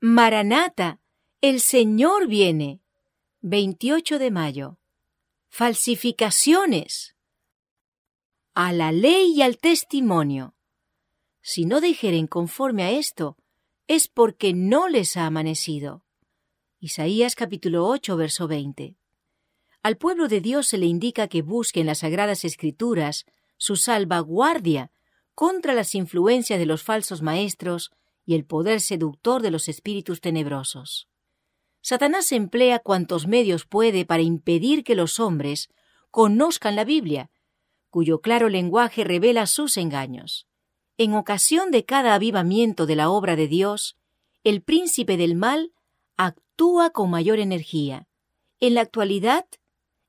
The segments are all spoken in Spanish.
Maranata, el Señor viene. 28 de mayo. Falsificaciones. A la ley y al testimonio. Si no dijeren conforme a esto, es porque no les ha amanecido. Isaías capítulo 8, verso 20. Al pueblo de Dios se le indica que busque en las sagradas escrituras su salvaguardia contra las influencias de los falsos maestros y el poder seductor de los espíritus tenebrosos. Satanás emplea cuantos medios puede para impedir que los hombres conozcan la Biblia, cuyo claro lenguaje revela sus engaños. En ocasión de cada avivamiento de la obra de Dios, el príncipe del mal actúa con mayor energía. En la actualidad,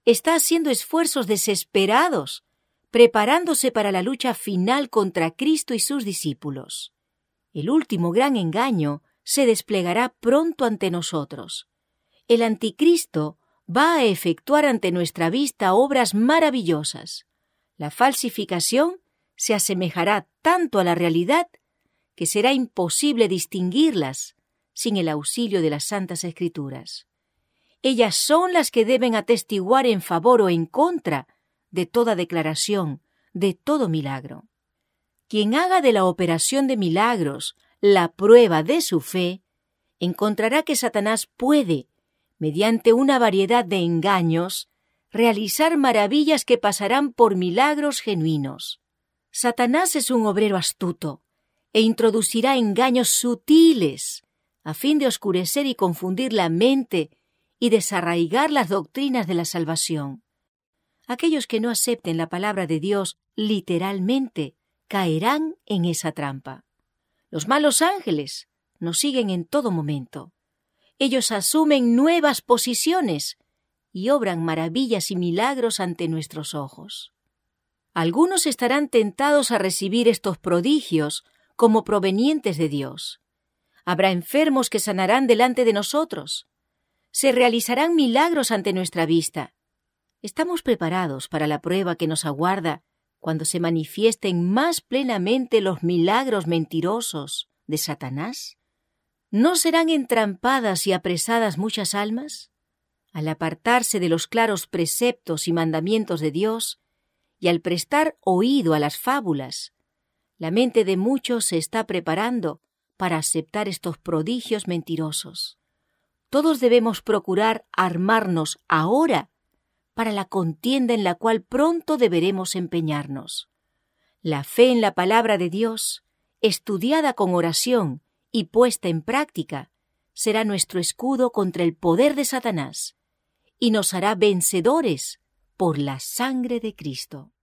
está haciendo esfuerzos desesperados, preparándose para la lucha final contra Cristo y sus discípulos. El último gran engaño se desplegará pronto ante nosotros. El anticristo va a efectuar ante nuestra vista obras maravillosas. La falsificación se asemejará tanto a la realidad que será imposible distinguirlas sin el auxilio de las Santas Escrituras. Ellas son las que deben atestiguar en favor o en contra de toda declaración, de todo milagro. Quien haga de la operación de milagros la prueba de su fe, encontrará que Satanás puede, mediante una variedad de engaños, realizar maravillas que pasarán por milagros genuinos. Satanás es un obrero astuto e introducirá engaños sutiles a fin de oscurecer y confundir la mente y desarraigar las doctrinas de la salvación. Aquellos que no acepten la palabra de Dios literalmente caerán en esa trampa. Los malos ángeles nos siguen en todo momento. Ellos asumen nuevas posiciones y obran maravillas y milagros ante nuestros ojos. Algunos estarán tentados a recibir estos prodigios como provenientes de Dios. Habrá enfermos que sanarán delante de nosotros. Se realizarán milagros ante nuestra vista. ¿Estamos preparados para la prueba que nos aguarda cuando se manifiesten más plenamente los milagros mentirosos de Satanás? ¿No serán entrampadas y apresadas muchas almas? Al apartarse de los claros preceptos y mandamientos de Dios, y al prestar oído a las fábulas, la mente de muchos se está preparando para aceptar estos prodigios mentirosos. Todos debemos procurar armarnos ahora para la contienda en la cual pronto deberemos empeñarnos. La fe en la palabra de Dios, estudiada con oración y puesta en práctica, será nuestro escudo contra el poder de Satanás y nos hará vencedores por la sangre de Cristo.